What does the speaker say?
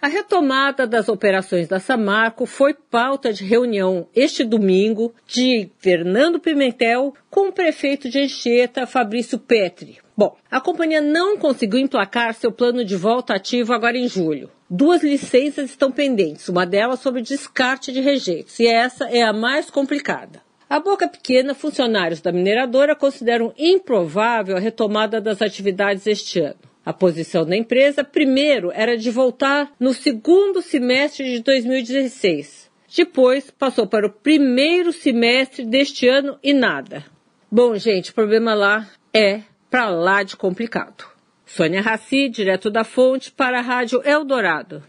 A retomada das operações da Samarco foi pauta de reunião este domingo de Fernando Pimentel com o prefeito de Anchieta, Fabrício Petri. Bom, a companhia não conseguiu emplacar seu plano de volta ativo agora em julho. Duas licenças estão pendentes, uma delas sobre descarte de rejeitos, e essa é a mais complicada. A Boca Pequena, funcionários da mineradora consideram improvável a retomada das atividades este ano. A posição da empresa, primeiro, era de voltar no segundo semestre de 2016. Depois, passou para o primeiro semestre deste ano e nada. Bom, gente, o problema lá é para lá de complicado. Sônia Raci, direto da fonte, para a Rádio Eldorado.